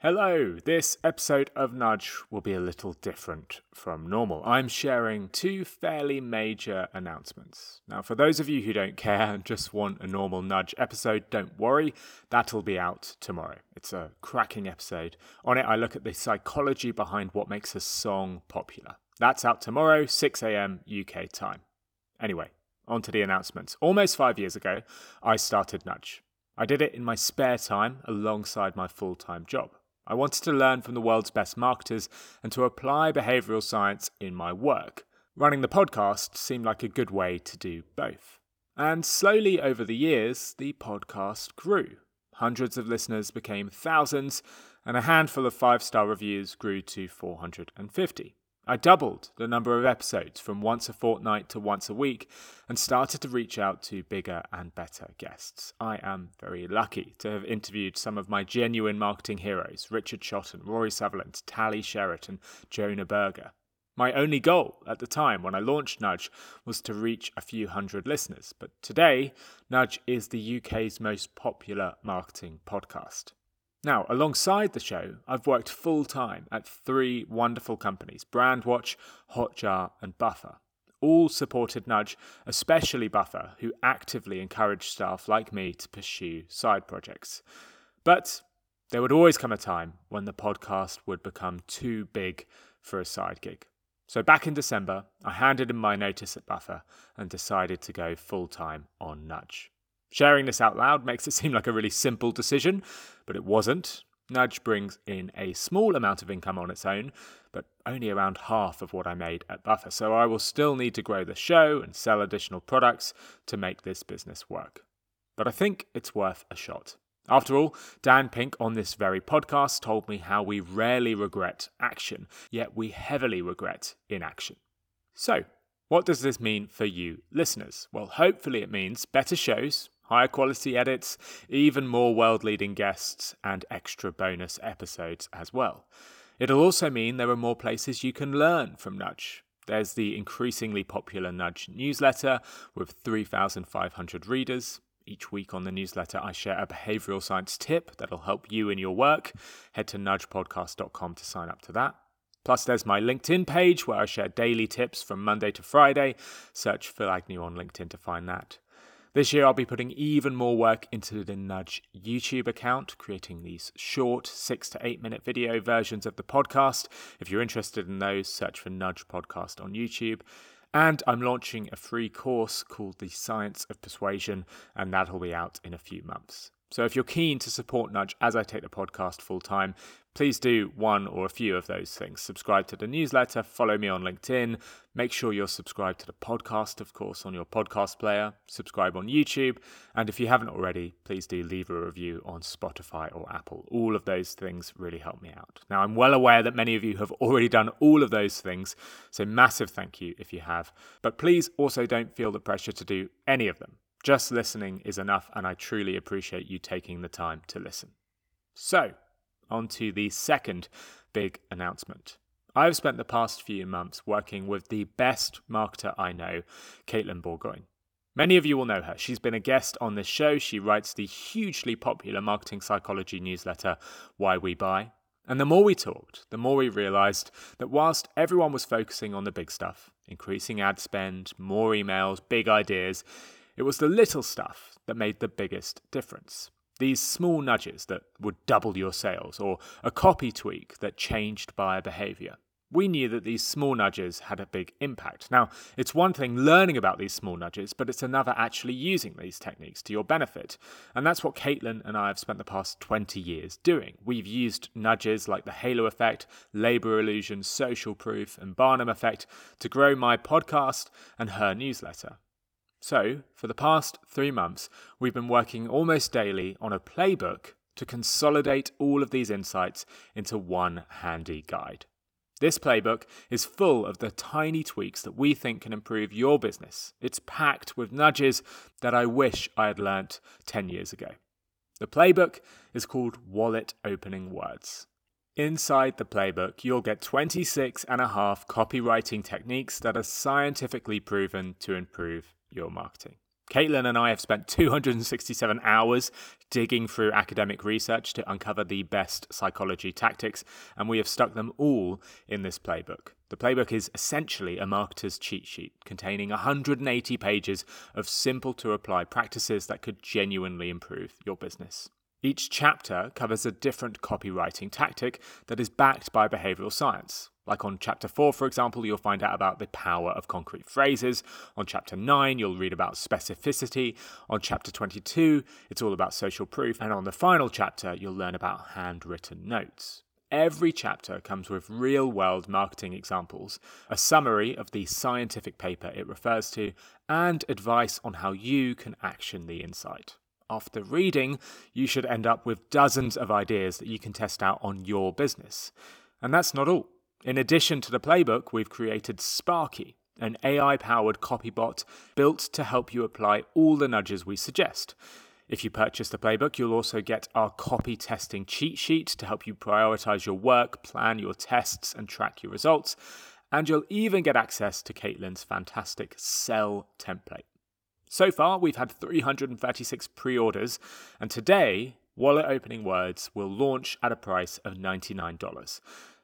Hello, this episode of Nudge will be a little different from normal. I'm sharing two fairly major announcements. Now, for those of you who don't care and just want a normal Nudge episode, don't worry, that'll be out tomorrow. It's a cracking episode. On it, I look at the psychology behind what makes a song popular. That's out tomorrow, 6 a.m. UK time. Anyway, on to the announcements. Almost five years ago, I started Nudge. I did it in my spare time alongside my full time job. I wanted to learn from the world's best marketers and to apply behavioral science in my work. Running the podcast seemed like a good way to do both. And slowly over the years, the podcast grew. Hundreds of listeners became thousands, and a handful of five star reviews grew to 450. I doubled the number of episodes from once a fortnight to once a week and started to reach out to bigger and better guests. I am very lucky to have interviewed some of my genuine marketing heroes Richard Shotton, Rory Sutherland, Tali Sharot, and Jonah Berger. My only goal at the time when I launched Nudge was to reach a few hundred listeners, but today, Nudge is the UK's most popular marketing podcast. Now, alongside the show, I've worked full time at three wonderful companies Brandwatch, Hotjar, and Buffer. All supported Nudge, especially Buffer, who actively encouraged staff like me to pursue side projects. But there would always come a time when the podcast would become too big for a side gig. So back in December, I handed in my notice at Buffer and decided to go full time on Nudge. Sharing this out loud makes it seem like a really simple decision, but it wasn't. Nudge brings in a small amount of income on its own, but only around half of what I made at Buffer, so I will still need to grow the show and sell additional products to make this business work. But I think it's worth a shot. After all, Dan Pink on this very podcast told me how we rarely regret action, yet we heavily regret inaction. So, what does this mean for you listeners? Well, hopefully it means better shows, higher quality edits, even more world leading guests, and extra bonus episodes as well. It'll also mean there are more places you can learn from Nudge. There's the increasingly popular Nudge newsletter with 3,500 readers. Each week on the newsletter, I share a behavioral science tip that'll help you in your work. Head to nudgepodcast.com to sign up to that. Plus, there's my LinkedIn page where I share daily tips from Monday to Friday. Search Phil Agnew on LinkedIn to find that. This year, I'll be putting even more work into the Nudge YouTube account, creating these short six to eight minute video versions of the podcast. If you're interested in those, search for Nudge Podcast on YouTube. And I'm launching a free course called The Science of Persuasion, and that'll be out in a few months. So if you're keen to support Nudge as I take the podcast full time, please do one or a few of those things. Subscribe to the newsletter, follow me on LinkedIn, make sure you're subscribed to the podcast, of course, on your podcast player, subscribe on YouTube, and if you haven't already, please do leave a review on Spotify or Apple. All of those things really help me out. Now, I'm well aware that many of you have already done all of those things, so massive thank you if you have. But please also don't feel the pressure to do any of them. Just listening is enough, and I truly appreciate you taking the time to listen. So, on to the second big announcement. I've spent the past few months working with the best marketer I know, Katelyn Bourgoin. Many of you will know her. She's been a guest on this show. She writes the hugely popular marketing psychology newsletter, Why We Buy. And the more we talked, the more we realized that whilst everyone was focusing on the big stuff, increasing ad spend, more emails, big ideas, it was the little stuff that made the biggest difference. These small nudges that would double your sales, or a copy tweak that changed buyer behavior. We knew that these small nudges had a big impact. Now, it's one thing learning about these small nudges, but it's another actually using these techniques to your benefit. And that's what Katelyn and I have spent the past 20 years doing. We've used nudges like the halo effect, labor illusion, social proof, and Barnum effect to grow my podcast and her newsletter. So, for the past three months, we've been working almost daily on a playbook to consolidate all of these insights into one handy guide. This playbook is full of the tiny tweaks that we think can improve your business. It's packed with nudges that I wish I had learnt 10 years ago. The playbook is called Wallet Opening Words. Inside the playbook, you'll get 26 and a half copywriting techniques that are scientifically proven to improve your marketing. Katelyn and I have spent 267 hours digging through academic research to uncover the best psychology tactics, and we have stuck them all in this playbook. The playbook is essentially a marketer's cheat sheet containing 180 pages of simple to apply practices that could genuinely improve your business. Each chapter covers a different copywriting tactic that is backed by behavioral science. Like on chapter 4, for example, you'll find out about the power of concrete phrases. On chapter 9, you'll read about specificity. On chapter 22, it's all about social proof. And on the final chapter, you'll learn about handwritten notes. Every chapter comes with real world marketing examples, a summary of the scientific paper it refers to, and advice on how you can action the insight. After reading, you should end up with dozens of ideas that you can test out on your business. And that's not all. In addition to the playbook, we've created Sparky, an AI powered copybot built to help you apply all the nudges we suggest. If you purchase the playbook, you'll also get our copy testing cheat sheet to help you prioritize your work, plan your tests, and track your results. And you'll even get access to Katelyn's fantastic sell template. So far, we've had 336 pre orders, and today, Wallet Opening Words will launch at a price of $99.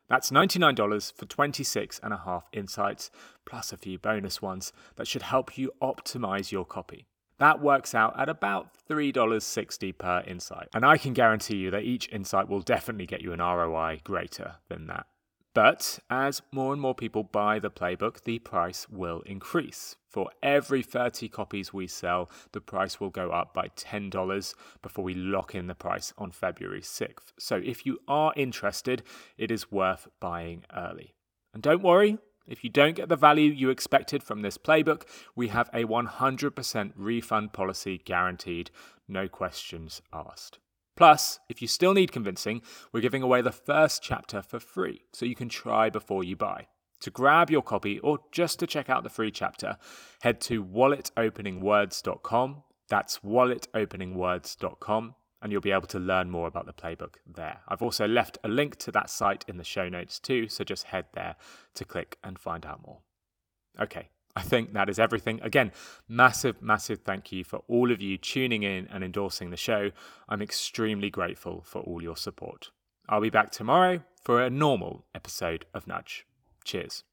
That's $99 for 26 and a half insights, plus a few bonus ones that should help you optimize your copy. That works out at about $3.60 per insight. And I can guarantee you that each insight will definitely get you an ROI greater than that. But as more and more people buy the playbook, the price will increase. For every 30 copies we sell, the price will go up by $10 before we lock in the price on February 6th. So if you are interested, it is worth buying early. And don't worry, if you don't get the value you expected from this playbook, we have a 100% refund policy guaranteed, no questions asked. Plus, if you still need convincing, we're giving away the first chapter for free, so you can try before you buy. To grab your copy or just to check out the free chapter, head to walletopeningwords.com. That's walletopeningwords.com, and you'll be able to learn more about the playbook there. I've also left a link to that site in the show notes too, so just head there to click and find out more. Okay, I think that is everything. Again, massive, massive thank you for all of you tuning in and endorsing the show. I'm extremely grateful for all your support. I'll be back tomorrow for a normal episode of Nudge. Cheers.